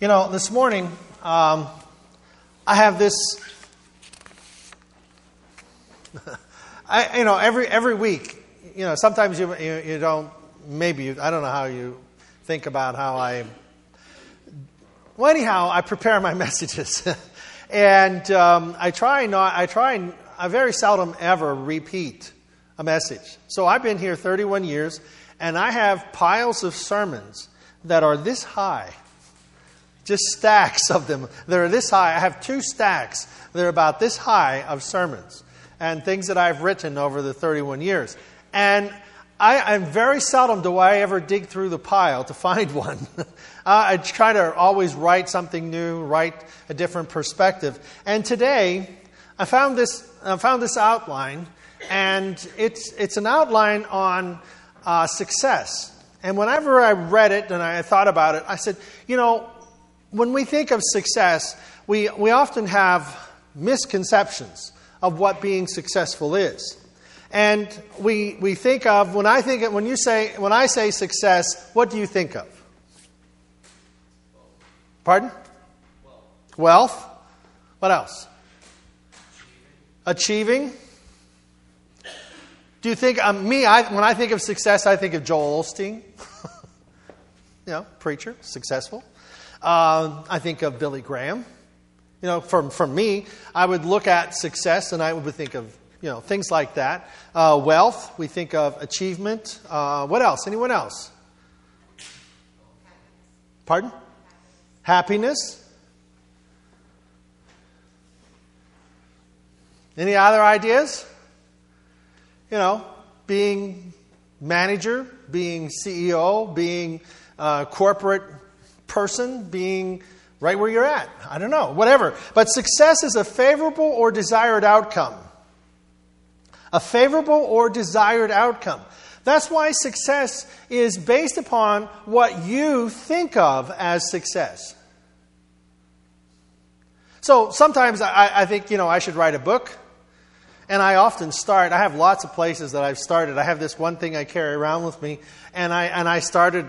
You know, this morning, um, I have this. I, you know, every every week, you know, sometimes you, you you don't. Maybe you, I don't know how you think about how I. Well, anyhow, I prepare my messages, and um, I try not. I try. I very seldom ever repeat a message. So I've been here 31 years, and I have piles of sermons that are this high just stacks of them. They're this high. I have two stacks. They're about this high of sermons and things that I've written over the 31 years. And I, am very seldom do I ever dig through the pile to find one. uh, I try to always write something new, write a different perspective. And today, I found this, I found this outline, and it's, it's an outline on uh, success. And whenever I read it and I thought about it, I said, you know, when we think of success, we, we often have misconceptions of what being successful is. And we, we think of, when I think, when you say, when I say success, what do you think of? Pardon? Wealth. What else? Achieving. Do you think, um, me, I, when I think of success, I think of Joel Osteen. you know, preacher, successful. Uh, I think of Billy Graham. You know, from, from me, I would look at success and I would think of, you know, things like that. Uh, wealth, we think of achievement. Uh, what else? Anyone else? Pardon? Happiness. Any other ideas? You know, being manager, being CEO, being uh, corporate person being right where you're at. I don't know, whatever. But success is a favorable or desired outcome. A favorable or desired outcome. That's why success is based upon what you think of as success. So sometimes I, I, think, you know, I should write a book. And I often start, I have lots of places that I've started. I have this one thing I carry around with me. And I, and I started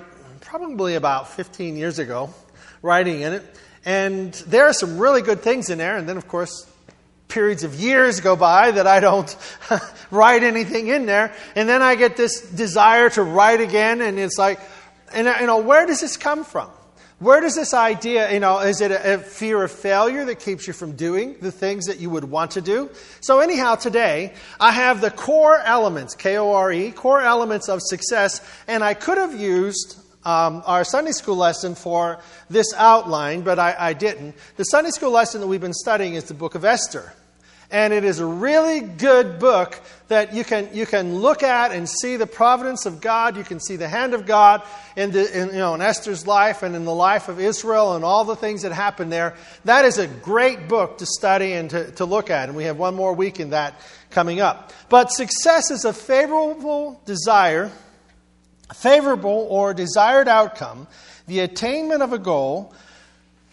probably about 15 years ago, writing in it. And there are some really good things in there. And then, of course, periods of years go by that I don't write anything in there. And then I get this desire to write again. And it's like, and you know, where does this come from? Where does this idea, you know, is it a, a, fear of failure that keeps you from doing the things that you would want to do? So, anyhow, today I have the core elements, K O R E, core elements of success, and I could have used um, our Sunday school lesson for this outline, but I, I didn't. The Sunday school lesson that we've been studying is the book of Esther. And it is a really good book that you can, you can look at and see the providence of God. You can see the hand of God in, the, in, you know, in Esther's life and in the life of Israel and all the things that happened there. That is a great book to study and to, to look at. And we have one more week in that coming up. But success is a favorable desire favorable or desired outcome, the attainment of a goal,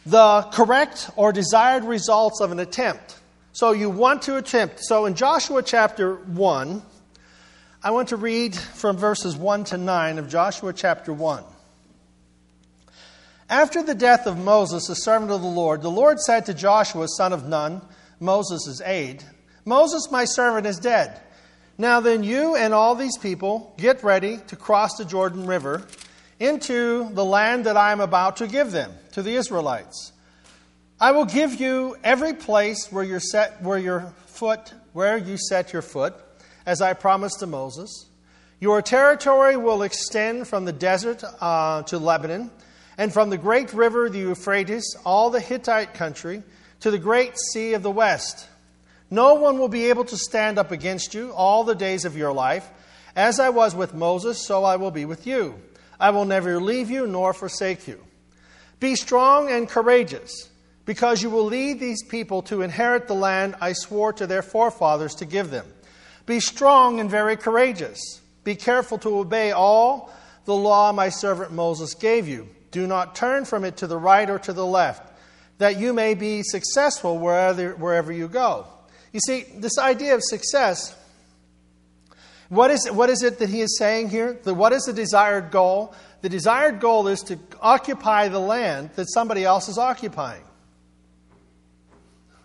the correct or desired results of an attempt. So you want to attempt. So in Joshua chapter 1, I want to read from verses 1 to 9 of Joshua chapter 1. After the death of Moses, the servant of the Lord, the Lord said to Joshua, son of Nun, Moses' aide, Moses, my servant, is dead. Now then, you and all these people get ready to cross the Jordan River into the land that I am about to give them, to the Israelites. I will give you every place where, you set, where your foot, where you set your foot, as I promised to Moses. Your territory will extend from the desert uh, to Lebanon, and from the great river, the Euphrates, all the Hittite country, to the great sea of the west. No one will be able to stand up against you all the days of your life. As I was with Moses, so I will be with you. I will never leave you nor forsake you. Be strong and courageous, because you will lead these people to inherit the land I swore to their forefathers to give them. Be strong and very courageous. Be careful to obey all the law my servant Moses gave you. Do not turn from it to the right or to the left, that you may be successful wherever, wherever you go. You see, this idea of success, what is, what is it that he is saying here? The, what is the desired goal? the desired goal is to occupy the land that somebody else is occupying.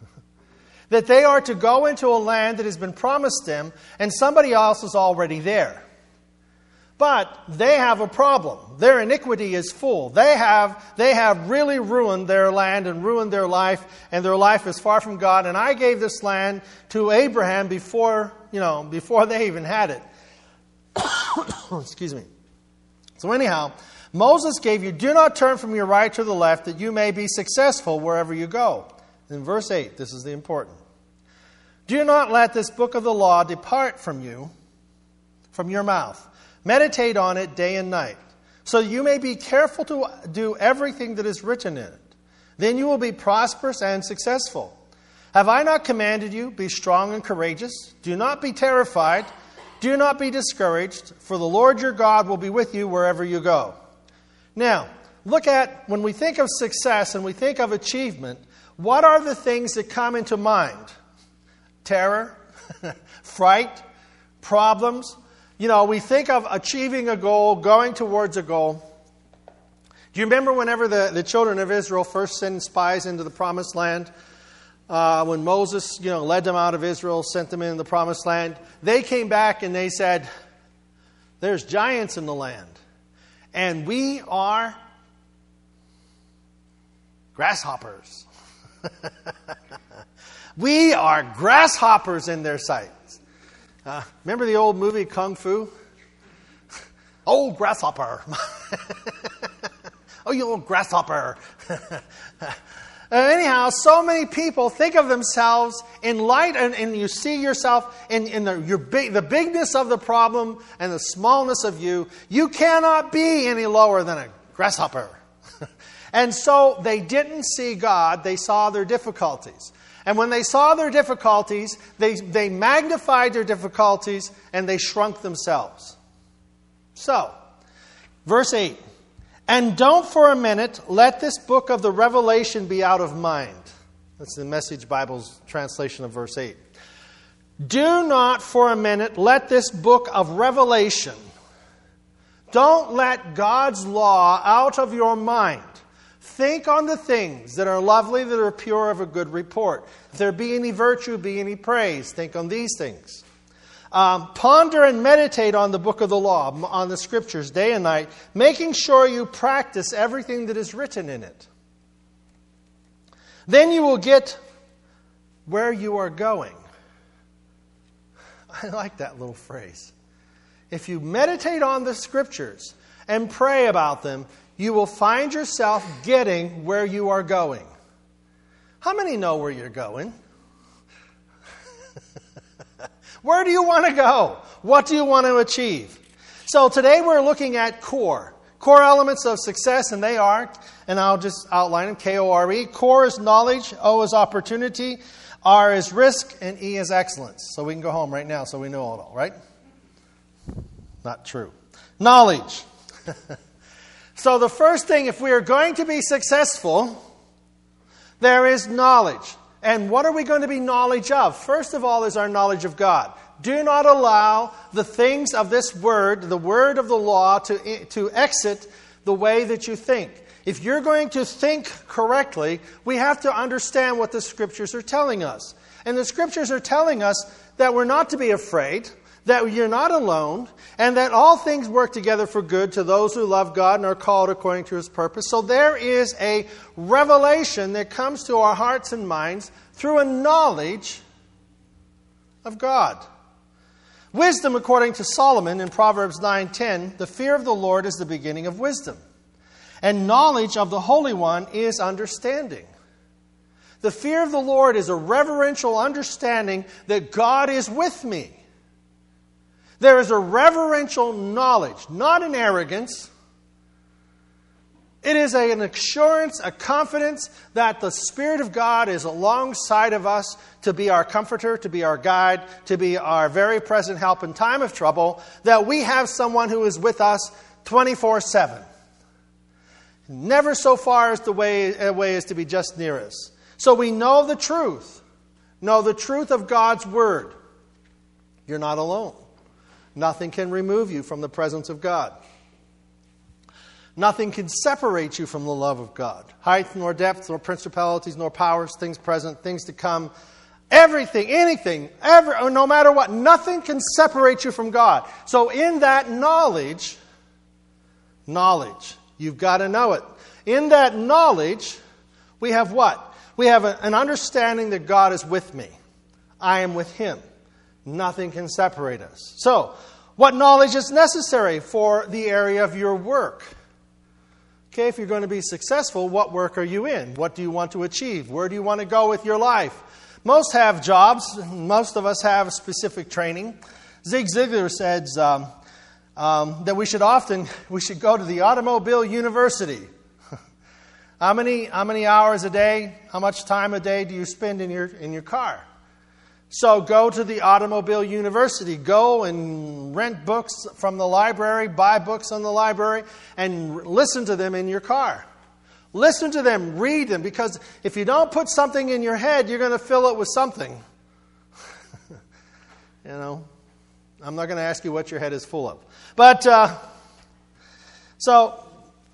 that they are to go into a land that has been promised them and somebody else is already there. But they have a problem. Their iniquity is full. They have, they have really ruined their land and ruined their life, and their life is far from God. And I gave this land to Abraham before, you know, before they even had it. Excuse me. So, anyhow, Moses gave you, do not turn from your right to the left, that you may be successful wherever you go. In verse 8, this is the important. Do not let this book of the law depart from you, from your mouth Meditate on it day and night, so you may be careful to do everything that is written in it. Then you will be prosperous and successful. Have I not commanded you? Be strong and courageous. Do not be terrified. Do not be discouraged, for the Lord your God will be with you wherever you go. Now, look at when we think of success and we think of achievement, what are the things that come into mind? Terror, fright, problems, you know, we think of achieving a goal, going towards a goal. Do you remember whenever the, the children of Israel first sent spies into the promised land? Uh, when Moses, you know, led them out of Israel, sent them into the promised land, they came back and they said, There's giants in the land. And we are grasshoppers. we are grasshoppers in their sight. Uh, remember the old movie Kung Fu? oh, grasshopper. oh, you little grasshopper. Uh, anyhow, so many people think of themselves in light, and, and you see yourself in, in the, your big, the bigness of the problem and the smallness of you. You cannot be any lower than a grasshopper. and so they didn't see God, they saw their difficulties. And when they saw their difficulties, they, they magnified their difficulties and they shrunk themselves. So, verse 8 And don't for a minute let this book of the Revelation be out of mind. That's the Message Bible's translation of verse 8. Do not for a minute let this book of Revelation, don't let God's law out of your mind. Think on the things that are lovely, that are pure, of a good report. If there be any virtue, be any praise, think on these things. Um, ponder and meditate on the book of the law, on the scriptures, day and night, making sure you practice everything that is written in it. Then you will get where you are going. I like that little phrase. If you meditate on the scriptures and pray about them, you will find yourself getting where you are going. How many know where you're going? where do you want to go? What do you want to achieve? So today we're looking at core. Core elements of success, and they are, and I'll just outline them K O R E. Core is knowledge, O is opportunity, R is risk, and E is excellence. So we can go home right now so we know it all, right? Not true. Knowledge. So, the first thing, if we are going to be successful, there is knowledge. And what are we going to be knowledge of? First of all, is our knowledge of God. Do not allow the things of this word, the word of the law, to, to exit the way that you think. If you're going to think correctly, we have to understand what the scriptures are telling us. And the scriptures are telling us that we're not to be afraid, that you're not alone, and that all things work together for good to those who love God and are called according to his purpose. So there is a revelation that comes to our hearts and minds through a knowledge of God. Wisdom, according to Solomon in Proverbs 9:10, the fear of the Lord is the beginning of wisdom. And knowledge of the Holy One is understanding. The fear of the Lord is a reverential understanding that God is with me. There is a reverential knowledge, not an arrogance. It is an assurance, a confidence that the Spirit of God is alongside of us to be our comforter, to be our guide, to be our very present help in time of trouble, that we have someone who is with us 24 7. Never so far as the way, uh, way is to be just near us. So we know the truth, know the truth of God's Word. You're not alone. Nothing can remove you from the presence of God. Nothing can separate you from the love of God. Height, nor depth, nor principalities, nor powers, things present, things to come. Everything, anything, ever, oh, no matter what, nothing can separate you from God. So, in that knowledge, knowledge, you've got to know it. In that knowledge, we have what? We have an understanding that God is with me. I am with Him. Nothing can separate us. So, what knowledge is necessary for the area of your work? Okay, if you're going to be successful, what work are you in? What do you want to achieve? Where do you want to go with your life? Most have jobs, most of us have specific training. Zig Ziglar says um, um, that we should often we should go to the automobile university. how many how many hours a day, how much time a day do you spend in your in your car? So go to the Automobile University. Go and rent books from the library, buy books on the library, and listen to them in your car. Listen to them, read them, because if you don't put something in your head, you're going to fill it with something. you know, I'm not going to ask you what your head is full of. But, uh, so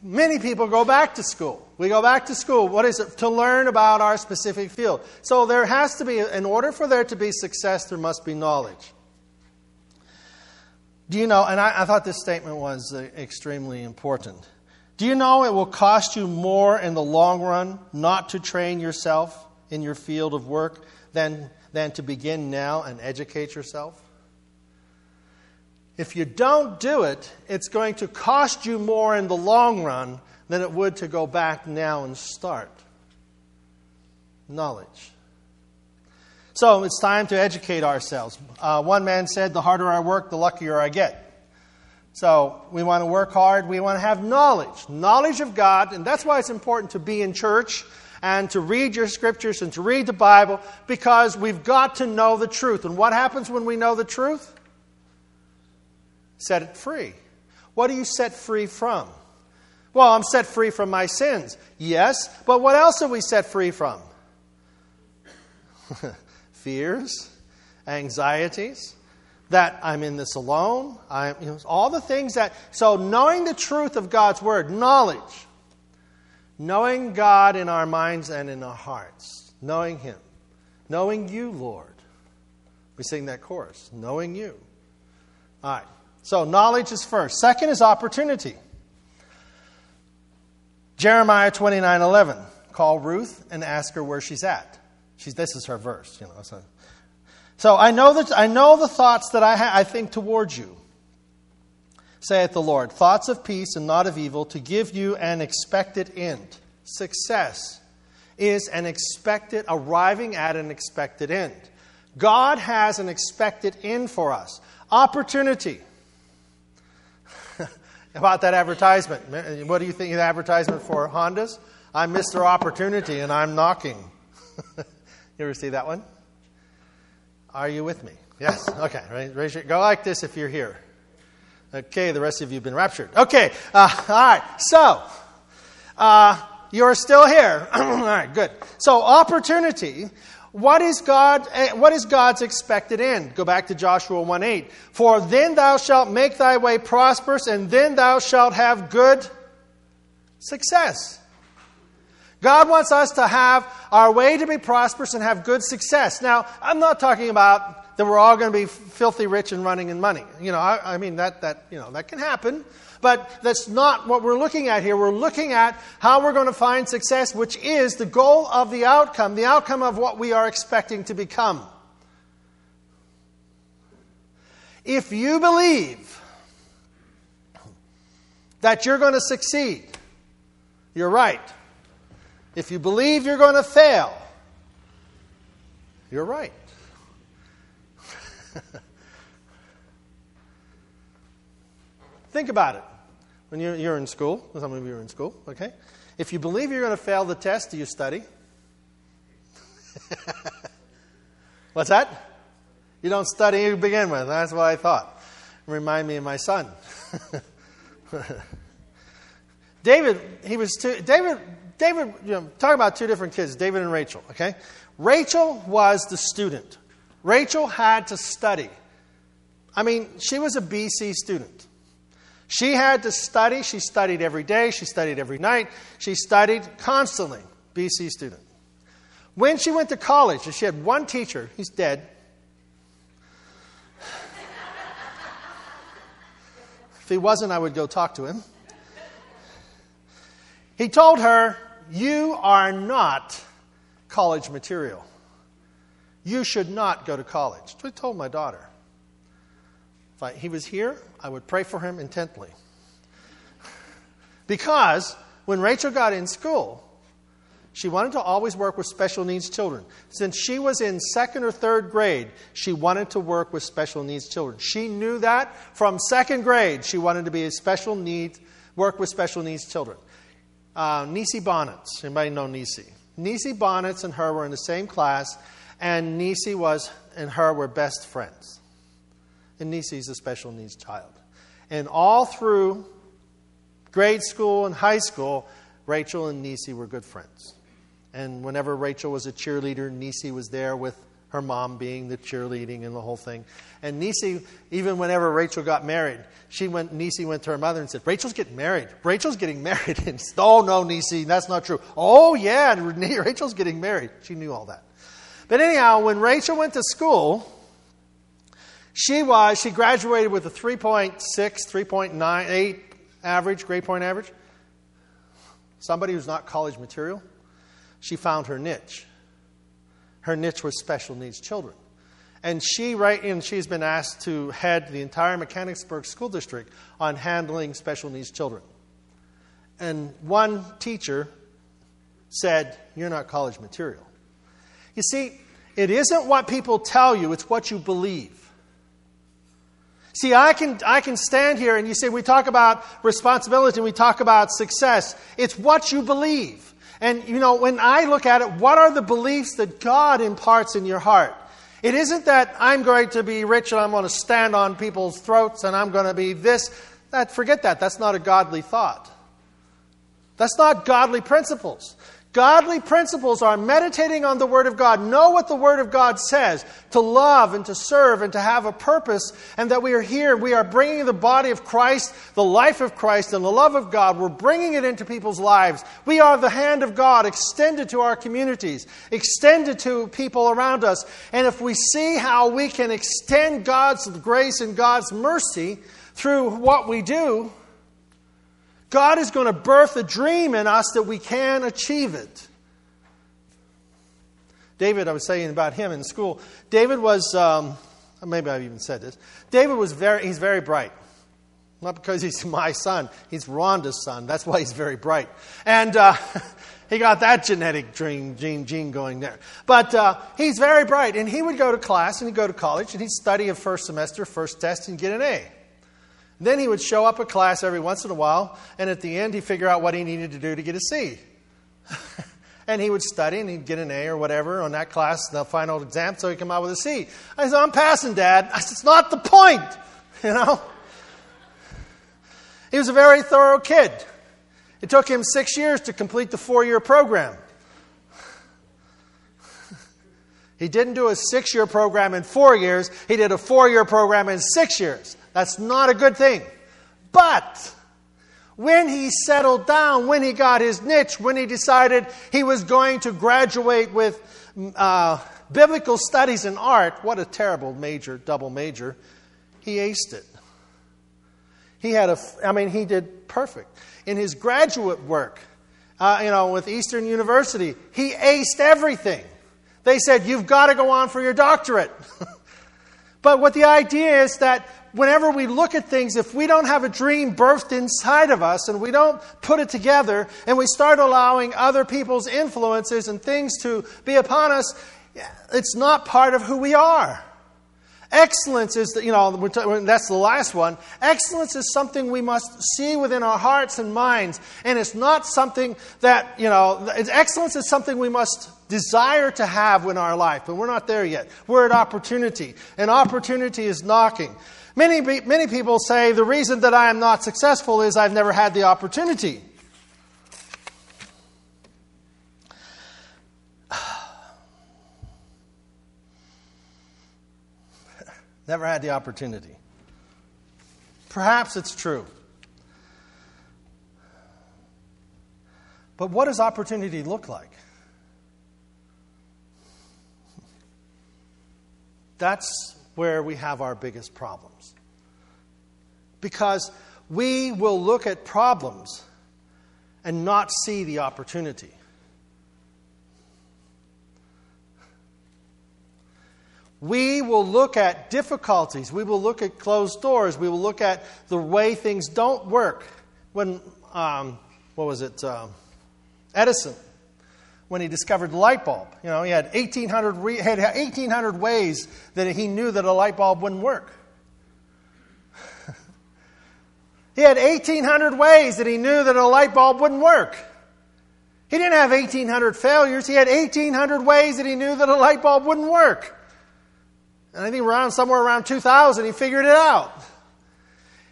many people go back to school. We go back to school. What is it? To learn about our specific field. So there has to be, in order for there to be success, there must be knowledge. Do you know, and I, I thought this statement was uh, extremely important. Do you know it will cost you more in the long run not to train yourself in your field of work than, than to begin now and educate yourself? If you don't do it, it's going to cost you more in the long run than it would to go back now and start. Knowledge. So it's time to educate ourselves. Uh, one man said, The harder I work, the luckier I get. So we want to work hard. We want to have knowledge, knowledge of God. And that's why it's important to be in church and to read your scriptures and to read the Bible because we've got to know the truth. And what happens when we know the truth? set it free. What are you set free from? Well, I'm set free from my sins. Yes, but what else are we set free from? Fears, anxieties, that I'm in this alone, I'm, you know, all the things that. So, knowing the truth of God's Word, knowledge, knowing God in our minds and in our hearts, knowing Him, knowing you, Lord. We sing that chorus, knowing you. All right. So, knowledge is first. Second is opportunity. Jeremiah 29 11. Call Ruth and ask her where she's at. She's, this is her verse, you know. So, so I know that I know the thoughts that I, ha- I think towards you, saith the Lord. Thoughts of peace and not of evil, to give you an expected end. Success is an expected, arriving at an expected end. God has an expected end for us. Opportunity about that advertisement. What do you think of the advertisement for Hondas? I missed their Opportunity and I'm knocking. you ever see that one? Are you with me? Yes. Okay. Raise your, go like this if you're here. Okay. The rest of you have been raptured. Okay. Uh, all right. So, uh, you're still here. all right. Good. So, opportunity what is, God, eh, what is God's expected end? Go back to Joshua 1 8. For then thou shalt make thy way prosperous, and then thou shalt have good success. God wants us to have our way to be prosperous and have good success. Now, I'm not talking about that we're all going to be filthy rich and running in money. You know, I, I mean that that you know that can happen. But that's not what we're looking at here. We're looking at how we're going to find success, which is the goal of the outcome, the outcome of what we are expecting to become. If you believe that you're going to succeed, you're right. If you believe you're going to fail, you're right. Think about it. When you're, you're in school, some of you are in school, okay? If you believe you're going to fail the test, do you study? What's that? You don't study to begin with. That's what I thought. Remind me of my son. David, he was two, David. David, you know, talk about two different kids, David and Rachel. Okay, Rachel was the student. Rachel had to study. I mean, she was a BC student. She had to study. She studied every day. She studied every night. She studied constantly. BC student. When she went to college, she had one teacher. He's dead. if he wasn't, I would go talk to him. He told her, You are not college material. You should not go to college. I told my daughter. If I, he was here, I would pray for him intently. because when Rachel got in school, she wanted to always work with special needs children. Since she was in second or third grade, she wanted to work with special needs children. She knew that from second grade, she wanted to be a special needs, work with special needs children. Uh, Nisi Bonnets, anybody know Nisi? Nisi Bonnets and her were in the same class, and Nisi was and her were best friends. And Nisi's a special needs child. And all through grade school and high school, Rachel and Nisi were good friends. And whenever Rachel was a cheerleader, Nisi was there with her mom being the cheerleading and the whole thing. And Nisi, even whenever Rachel got married, she went, Nisi went to her mother and said, Rachel's getting married. Rachel's getting married. And oh, no, Nisi, that's not true. Oh, yeah, Rachel's getting married. She knew all that. But anyhow, when Rachel went to school, she was, she graduated with a 3.6, 3.98 average, grade point average. Somebody who's not college material. She found her niche. Her niche was special needs children. And she, right in, she's been asked to head the entire Mechanicsburg School District on handling special needs children. And one teacher said, You're not college material. You see, it isn't what people tell you, it's what you believe. See, I can, I can stand here and you say, we talk about responsibility and we talk about success. It's what you believe. And, you know, when I look at it, what are the beliefs that God imparts in your heart? It isn't that I'm going to be rich and I'm going to stand on people's throats and I'm going to be this. That, forget that. That's not a godly thought. That's not godly principles. Godly principles are meditating on the Word of God, know what the Word of God says, to love and to serve and to have a purpose, and that we are here. We are bringing the body of Christ, the life of Christ, and the love of God. We're bringing it into people's lives. We are the hand of God extended to our communities, extended to people around us. And if we see how we can extend God's grace and God's mercy through what we do, God is going to birth a dream in us that we can achieve it. David, I was saying about him in school. David was, um, maybe I've even said this. David was very, he's very bright. Not because he's my son, he's Rhonda's son. That's why he's very bright. And uh, he got that genetic gene, gene, gene going there. But uh, he's very bright, and he would go to class and he'd go to college and he'd study a first semester, first test, and get an A. Then he would show up at class every once in a while, and at the end, he'd figure out what he needed to do to get a C. and he would study and he'd get an A or whatever on that class, the final exam, so he'd come out with a C. I said, I'm passing, Dad. I said, it's not the point, you know? He was a very thorough kid. It took him six years to complete the four year program. He didn't do a six year program in four years, he did a four year program in six years. That's not a good thing. But when he settled down, when he got his niche, when he decided he was going to graduate with uh, biblical studies and art, what a terrible major, double major, he aced it. He had a, I mean, he did perfect. In his graduate work, uh, you know, with Eastern University, he aced everything. They said, You've got to go on for your doctorate. but what the idea is that whenever we look at things, if we don't have a dream birthed inside of us and we don't put it together and we start allowing other people's influences and things to be upon us, it's not part of who we are. Excellence is, you know, that's the last one. Excellence is something we must see within our hearts and minds. And it's not something that, you know, excellence is something we must desire to have in our life. But we're not there yet. We're at opportunity. And opportunity is knocking. Many, many people say the reason that I am not successful is I've never had the opportunity. never had the opportunity. Perhaps it's true. But what does opportunity look like? That's where we have our biggest problem. Because we will look at problems and not see the opportunity. We will look at difficulties. We will look at closed doors. We will look at the way things don't work. When, um, what was it? Uh, Edison, when he discovered the light bulb. You know, he had 1,800, re- had 1,800 ways that he knew that a light bulb wouldn't work. He had 1,800 ways that he knew that a light bulb wouldn't work. He didn't have 1,800 failures. He had 1,800 ways that he knew that a light bulb wouldn't work. And I think around somewhere around 2000, he figured it out.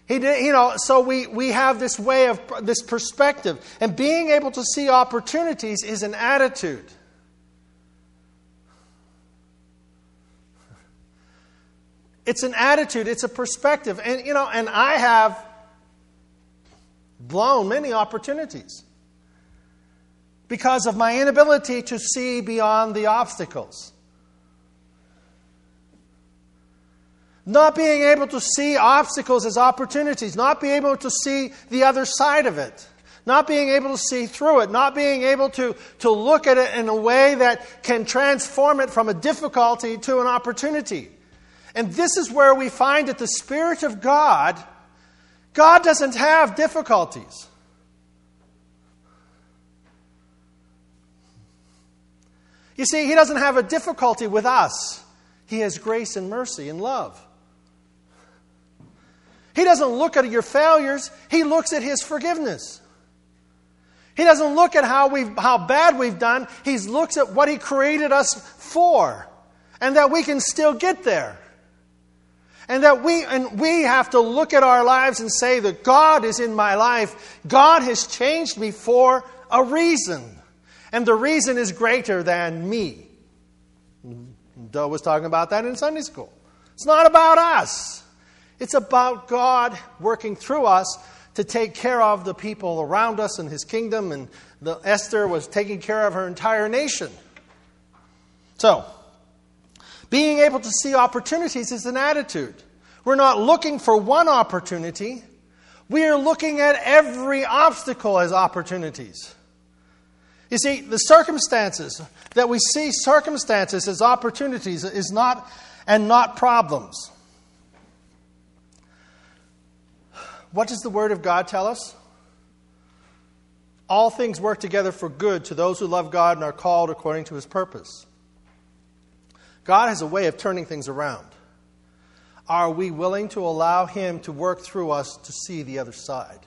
He did, you know, so we, we have this way of this perspective. And being able to see opportunities is an attitude. It's an attitude, it's a perspective. And, you know, and I have blown many opportunities because of my inability to see beyond the obstacles. Not being able to see obstacles as opportunities, not being able to see the other side of it, not being able to see through it, not being able to, to look at it in a way that can transform it from a difficulty to an opportunity. And this is where we find that the Spirit of God, God doesn't have difficulties. You see, He doesn't have a difficulty with us. He has grace and mercy and love. He doesn't look at your failures, He looks at His forgiveness. He doesn't look at how, we've, how bad we've done, He looks at what He created us for and that we can still get there. And that we, and we have to look at our lives and say that God is in my life. God has changed me for a reason. And the reason is greater than me. Doe was talking about that in Sunday school. It's not about us. It's about God working through us to take care of the people around us in his kingdom, and the, Esther was taking care of her entire nation. So, being able to see opportunities is an attitude. We're not looking for one opportunity, we are looking at every obstacle as opportunities. You see, the circumstances that we see circumstances as opportunities is not and not problems. What does the Word of God tell us? All things work together for good to those who love God and are called according to His purpose. God has a way of turning things around. Are we willing to allow Him to work through us to see the other side?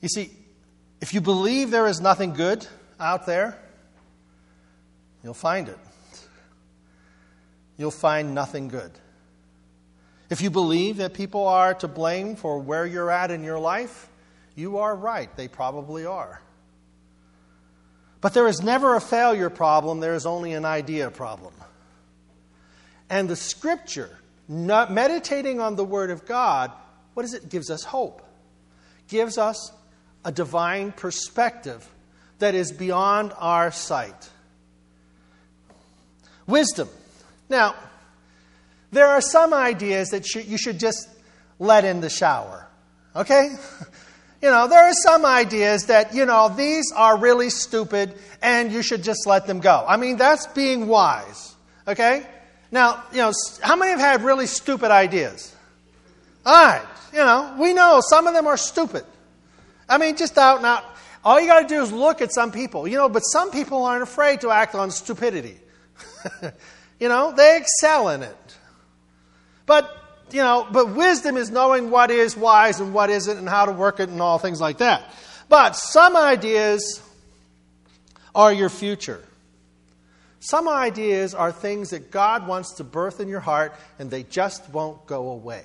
You see, if you believe there is nothing good out there, you'll find it. You'll find nothing good. If you believe that people are to blame for where you're at in your life, you are right. They probably are. But there is never a failure problem, there is only an idea problem. And the scripture, meditating on the Word of God, what does it? Gives us hope. Gives us a divine perspective that is beyond our sight. Wisdom. Now, there are some ideas that you should just let in the shower. Okay? You know, there are some ideas that, you know, these are really stupid and you should just let them go. I mean, that's being wise. Okay? Now, you know, how many have had really stupid ideas? All right. You know, we know some of them are stupid. I mean, just out and out. All you got to do is look at some people, you know, but some people aren't afraid to act on stupidity. you know, they excel in it. But, you know, but wisdom is knowing what is wise and what isn't and how to work it and all things like that. But some ideas are your future. Some ideas are things that God wants to birth in your heart and they just won't go away.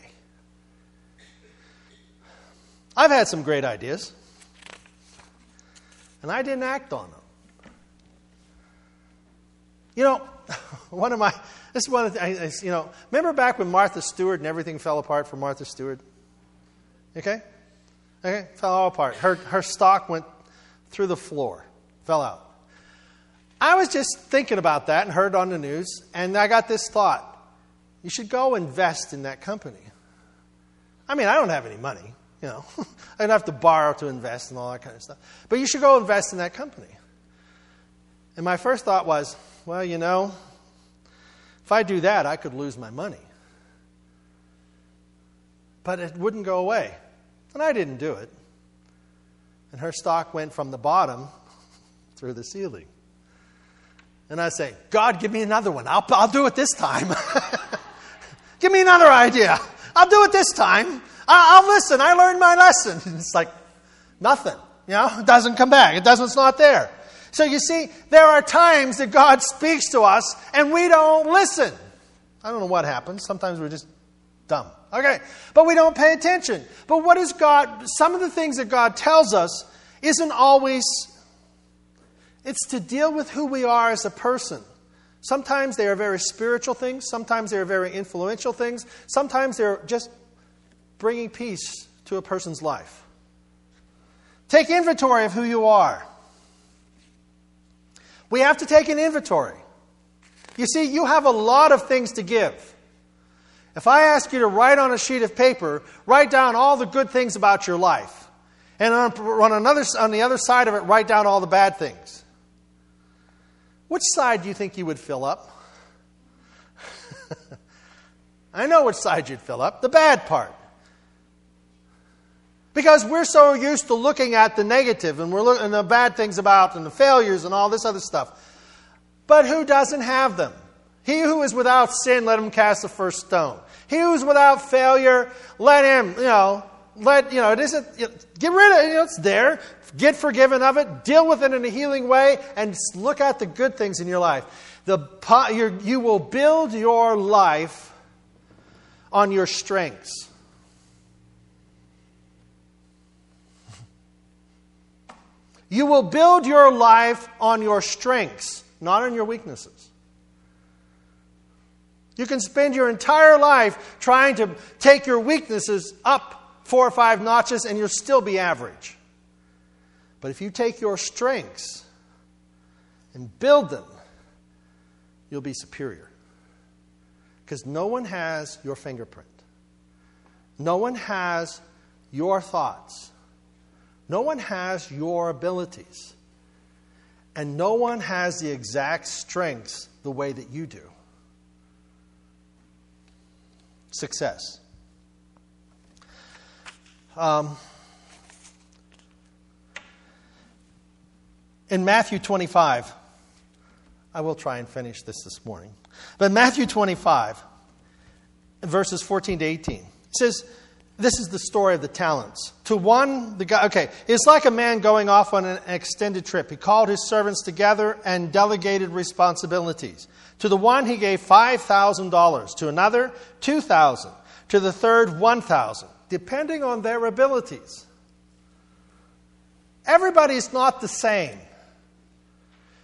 I've had some great ideas, and I didn't act on them. You know, one of my this is one of the, things, you know, remember back when Martha Stewart and everything fell apart for Martha Stewart? Okay? Okay, fell all apart. Her, her stock went through the floor, fell out. I was just thinking about that and heard on the news, and I got this thought. You should go invest in that company. I mean, I don't have any money, you know. I'd have to borrow to invest and all that kind of stuff. But you should go invest in that company. And my first thought was, well, you know, if I do that, I could lose my money. But it wouldn't go away. And I didn't do it. And her stock went from the bottom through the ceiling. And I say, God, give me another one. I'll, I'll do it this time. give me another idea. I'll do it this time. I'll, I'll listen. I learned my lesson. it's like nothing. You know, it doesn't come back. It doesn't, it's not there. So you see, there are times that God speaks to us and we don't listen. I don't know what happens. Sometimes we're just dumb. Okay. But we don't pay attention. But what is God, some of the things that God tells us isn't always, it's to deal with who we are as a person. Sometimes they are very spiritual things, sometimes they are very influential things, sometimes they're just bringing peace to a person's life. Take inventory of who you are. We have to take an inventory. You see, you have a lot of things to give. If I ask you to write on a sheet of paper, write down all the good things about your life, and on, on, another, on the other side of it, write down all the bad things, which side do you think you would fill up? I know which side you'd fill up the bad part. Because we're so used to looking at the negative and we're looking at the bad things about and the failures and all this other stuff. But who doesn't have them? He who is without sin, let him cast the first stone. He who is without failure, let him, you know, let, you know, it isn't, get rid of it, you know, it's there. Get forgiven of it, deal with it in a healing way, and look at the good things in your life. The, you will build your life on your strengths. You will build your life on your strengths, not on your weaknesses. You can spend your entire life trying to take your weaknesses up four or five notches and you'll still be average. But if you take your strengths and build them, you'll be superior. Because no one has your fingerprint, no one has your thoughts. No one has your abilities. And no one has the exact strengths the way that you do. Success. Um, in Matthew 25, I will try and finish this this morning. But Matthew 25, verses 14 to 18, it says, this is the story of the talents. To one, the guy, okay, it's like a man going off on an extended trip. He called his servants together and delegated responsibilities. To the one, he gave $5,000. To another, 2000 To the third, 1000 depending on their abilities. Everybody's not the same.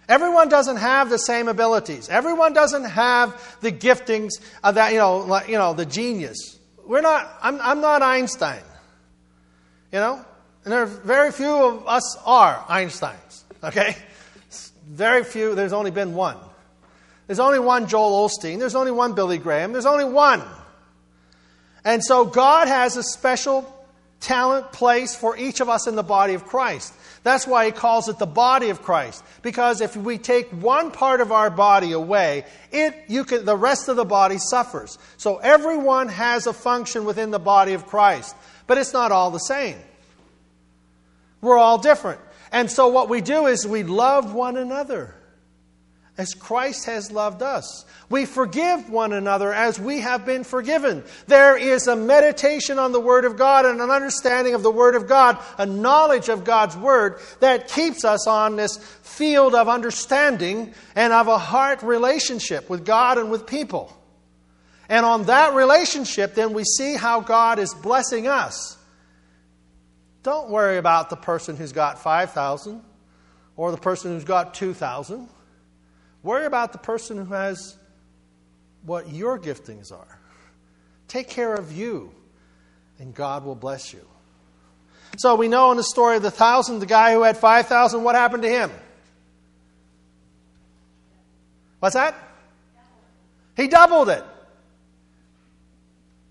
Everyone doesn't have the same abilities. Everyone doesn't have the giftings of that, you know, you know, the genius we're not, I'm, I'm not Einstein. You know? And there are very few of us are Einsteins. Okay? Very few, there's only been one. There's only one Joel Osteen, There's only one Billy Graham. There's only one. And so God has a special talent place for each of us in the body of Christ. That's why he calls it the body of Christ. Because if we take one part of our body away, it, you can, the rest of the body suffers. So everyone has a function within the body of Christ. But it's not all the same. We're all different. And so what we do is we love one another as Christ has loved us. We forgive one another as we have been forgiven. There is a meditation on the Word of God and an understanding of the Word of God, a knowledge of God's Word that keeps us on this field of understanding and of a heart relationship with God and with people. And on that relationship, then we see how God is blessing us. Don't worry about the person who's got 5,000 or the person who's got 2,000. Worry about the person who has what your giftings are. Take care of you, and God will bless you. So we know in the story of the thousand, the guy who had 5,000, what happened to him? What's that? He doubled it.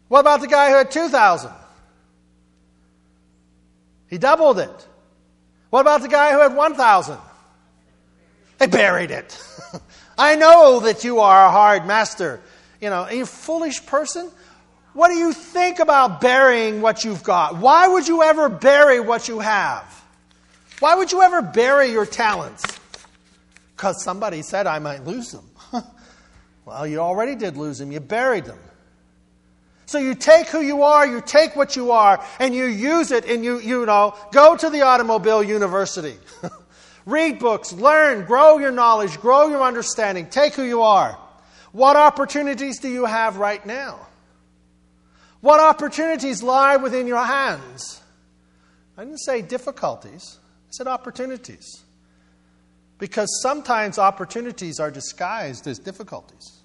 What about the guy who had 2,000? He doubled it. What about the guy who had 1,000? They buried it. I know that you are a hard master. You know, you a foolish person? What do you think about burying what you've got? Why would you ever bury what you have? Why would you ever bury your talents? Because somebody said I might lose them. well, you already did lose them. You buried them. So you take who you are, you take what you are, and you use it, and you, you know, go to the automobile university. Read books, learn, grow your knowledge, grow your understanding, take who you are. What opportunities do you have right now? What opportunities lie within your hands? I didn't say difficulties, I said opportunities. Because sometimes opportunities are disguised as difficulties.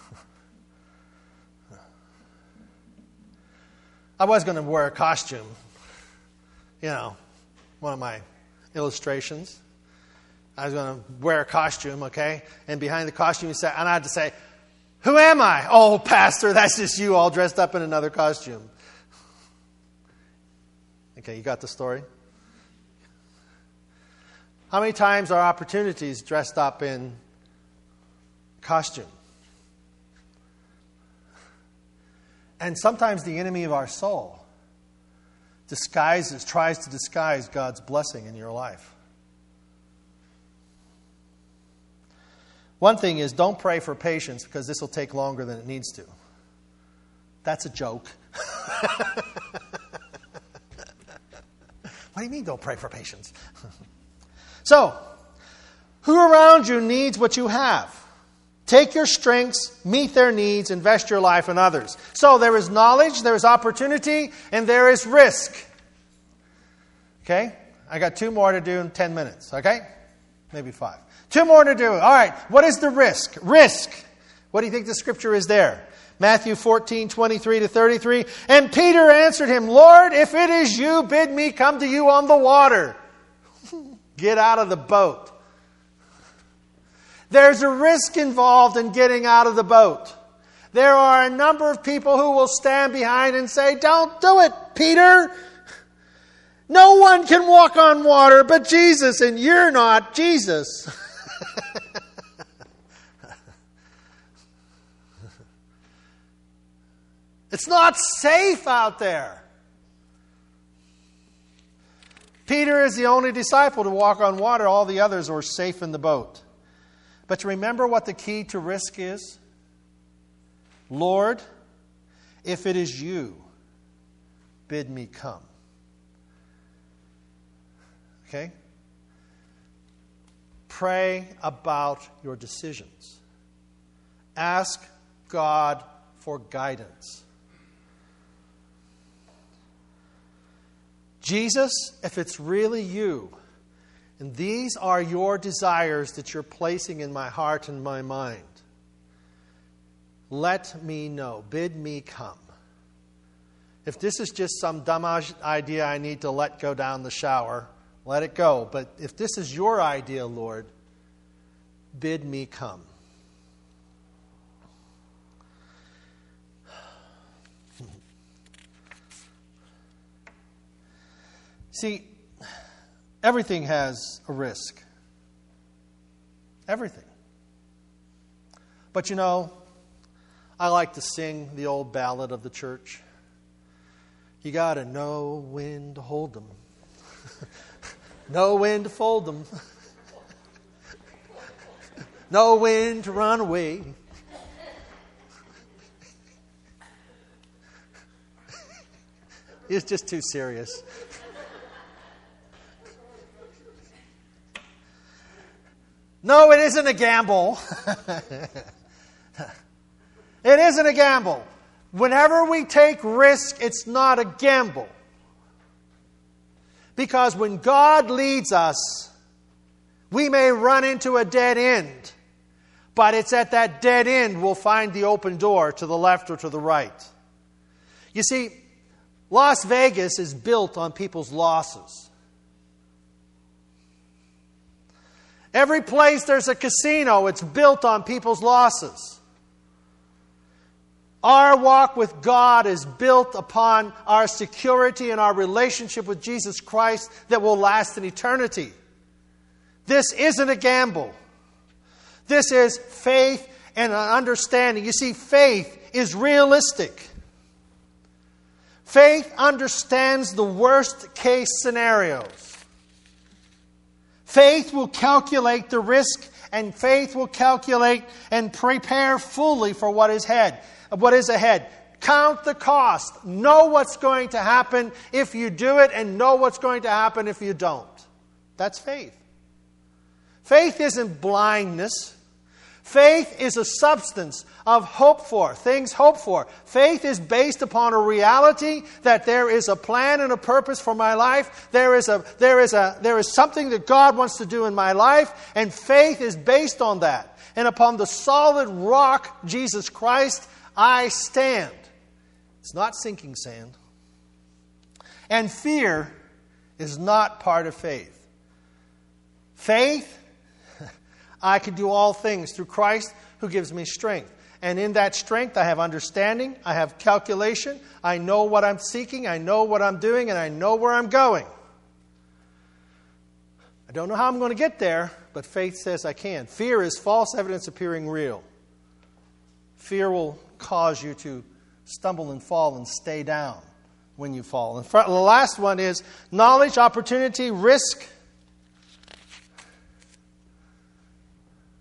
I was going to wear a costume, you know, one of my illustrations. I was going to wear a costume, okay? And behind the costume, said, and I had to say, Who am I? Oh, Pastor, that's just you all dressed up in another costume. Okay, you got the story? How many times are opportunities dressed up in costume? And sometimes the enemy of our soul disguises, tries to disguise God's blessing in your life. One thing is don't pray for patience because this will take longer than it needs to. That's a joke. what do you mean don't pray for patience? so, who around you needs what you have? Take your strengths, meet their needs, invest your life in others. So there is knowledge, there is opportunity, and there is risk. Okay? I got two more to do in 10 minutes, okay? Maybe five. Two more to do. All right, what is the risk? Risk. What do you think the scripture is there? Matthew 14, 23 to 33. And Peter answered him, Lord, if it is you, bid me come to you on the water. Get out of the boat. There's a risk involved in getting out of the boat. There are a number of people who will stand behind and say, Don't do it, Peter. No one can walk on water but Jesus, and you're not Jesus. it's not safe out there. Peter is the only disciple to walk on water, all the others were safe in the boat. But to remember what the key to risk is? Lord, if it is you, bid me come. Okay? Pray about your decisions. Ask God for guidance. Jesus, if it's really you, and these are your desires that you're placing in my heart and my mind. Let me know. Bid me come. If this is just some dumb idea I need to let go down the shower, let it go. But if this is your idea, Lord, bid me come. See, Everything has a risk. Everything. But you know, I like to sing the old ballad of the church. You got to know when to hold them, know when to fold them, know when to run away. it's just too serious. No, it isn't a gamble. it isn't a gamble. Whenever we take risk, it's not a gamble. Because when God leads us, we may run into a dead end, but it's at that dead end we'll find the open door to the left or to the right. You see, Las Vegas is built on people's losses. Every place there's a casino, it's built on people's losses. Our walk with God is built upon our security and our relationship with Jesus Christ that will last in eternity. This isn't a gamble. This is faith and an understanding. You see, faith is realistic. Faith understands the worst case scenarios. Faith will calculate the risk, and faith will calculate and prepare fully for what is ahead. What is ahead? Count the cost. Know what's going to happen if you do it, and know what's going to happen if you don't. That's faith. Faith isn't blindness. Faith is a substance of hope for, things hoped for. Faith is based upon a reality that there is a plan and a purpose for my life. There is, a, there, is a, there is something that God wants to do in my life, and faith is based on that. And upon the solid rock, Jesus Christ, I stand. It's not sinking sand. And fear is not part of faith. Faith I can do all things through Christ who gives me strength. And in that strength, I have understanding, I have calculation, I know what I'm seeking, I know what I'm doing, and I know where I'm going. I don't know how I'm going to get there, but faith says I can. Fear is false evidence appearing real. Fear will cause you to stumble and fall and stay down when you fall. And the last one is knowledge, opportunity, risk,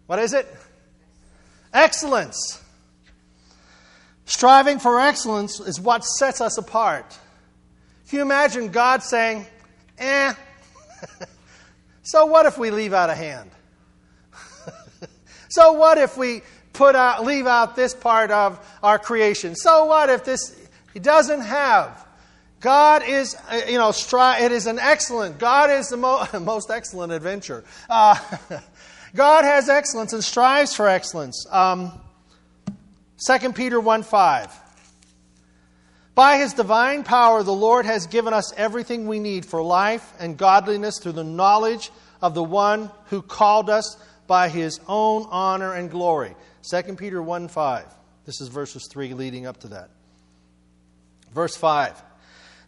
What is it? Excellence. Striving for excellence is what sets us apart. Can you imagine God saying, eh, so what if we leave out a hand? so what if we put out, leave out this part of our creation? So what if this, he doesn't have? God is, uh, you know, stri- it is an excellent, God is the mo- most excellent adventure. Uh, God has excellence and strives for excellence. Um, 2 Peter 1 5. By his divine power, the Lord has given us everything we need for life and godliness through the knowledge of the one who called us by his own honor and glory. 2 Peter 1 5. This is verses 3 leading up to that. Verse 5.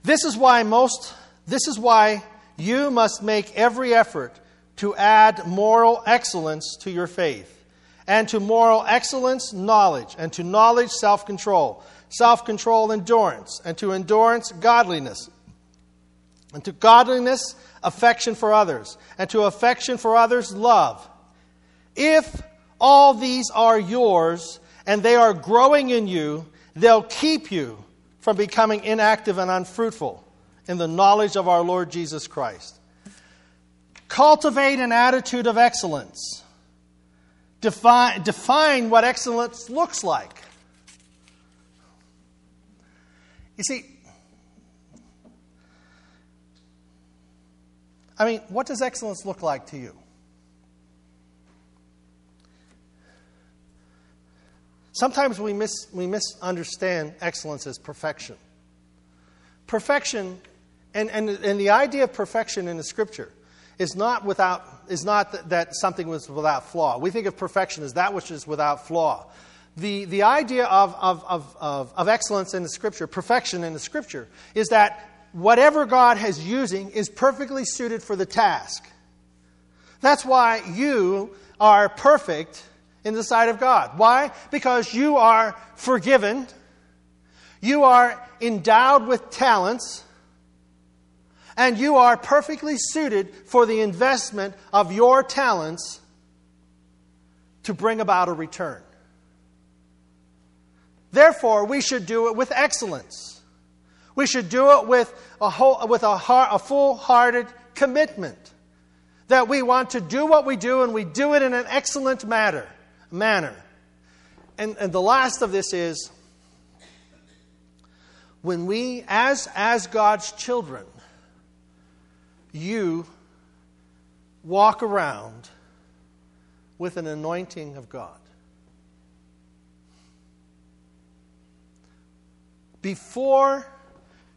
This is why most this is why you must make every effort to add moral excellence to your faith, and to moral excellence, knowledge, and to knowledge, self control, self control, endurance, and to endurance, godliness, and to godliness, affection for others, and to affection for others, love. If all these are yours and they are growing in you, they'll keep you from becoming inactive and unfruitful in the knowledge of our Lord Jesus Christ. Cultivate an attitude of excellence. Define, define what excellence looks like. You see, I mean, what does excellence look like to you? Sometimes we, mis, we misunderstand excellence as perfection. Perfection, and, and, and the idea of perfection in the scripture is not without is not that, something was without flaw. We think of perfection as that which is without flaw. The, the idea of, of, of, of, of excellence in the scripture, perfection in the scripture, is that whatever God has using is perfectly suited for the task. That's why you are perfect in the sight of God. Why? Because you are forgiven, you are endowed with talents, and you are perfectly suited for the investment of your talents to bring about a return. Therefore, we should do it with excellence. We should do it with a, whole, with a, a full hearted commitment that we want to do what we do and we do it in an excellent manner. manner. And, and the last of this is when we, as, as God's children, you walk around with an anointing of God. Before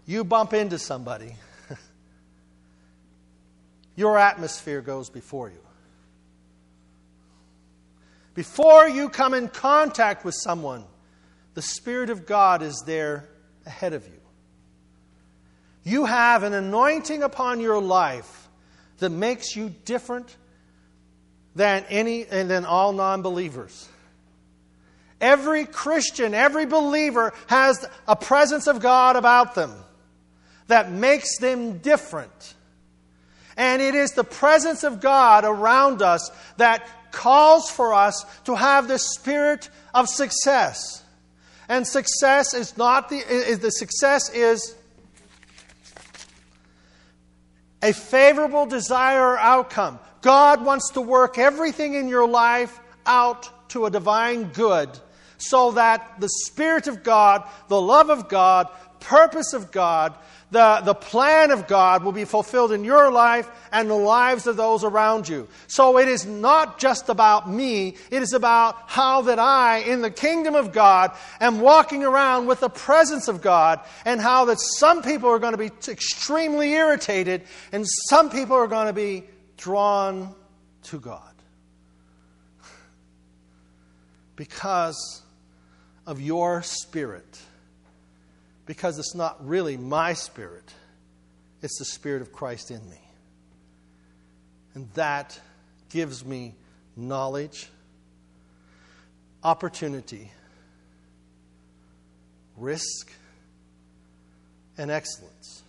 you bump into somebody, your atmosphere goes before you. Before you come in contact with someone, the Spirit of God is there ahead of you. You have an anointing upon your life that makes you different than any and than all non-believers. Every Christian, every believer has a presence of God about them that makes them different. And it is the presence of God around us that calls for us to have the spirit of success. And success is not the, is the success is a favorable desire or outcome. God wants to work everything in your life out to a divine good so that the Spirit of God, the love of God, purpose of God, the, the plan of God will be fulfilled in your life and the lives of those around you. So it is not just about me, it is about how that I, in the kingdom of God, am walking around with the presence of God, and how that some people are going to be extremely irritated and some people are going to be drawn to God. Because of your spirit because it's not really my spirit, it's the Spirit of Christ in me. And that gives me knowledge, opportunity, risk, and excellence.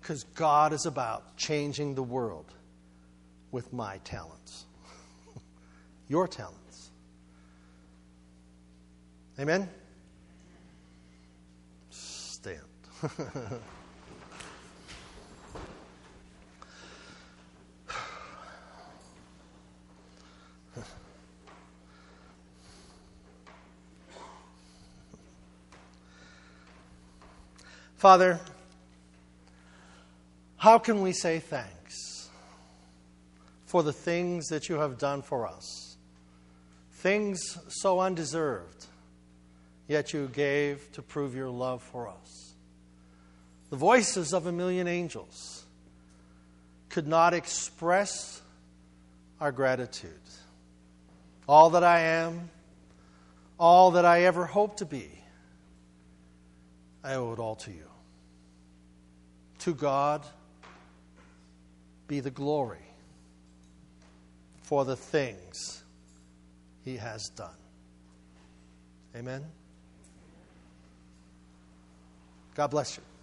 Because God is about changing the world with my talents, your talents. Amen? Father, how can we say thanks for the things that you have done for us? Things so undeserved, yet you gave to prove your love for us. The voices of a million angels could not express our gratitude. All that I am, all that I ever hope to be, I owe it all to you. To God be the glory for the things He has done. Amen. God bless you.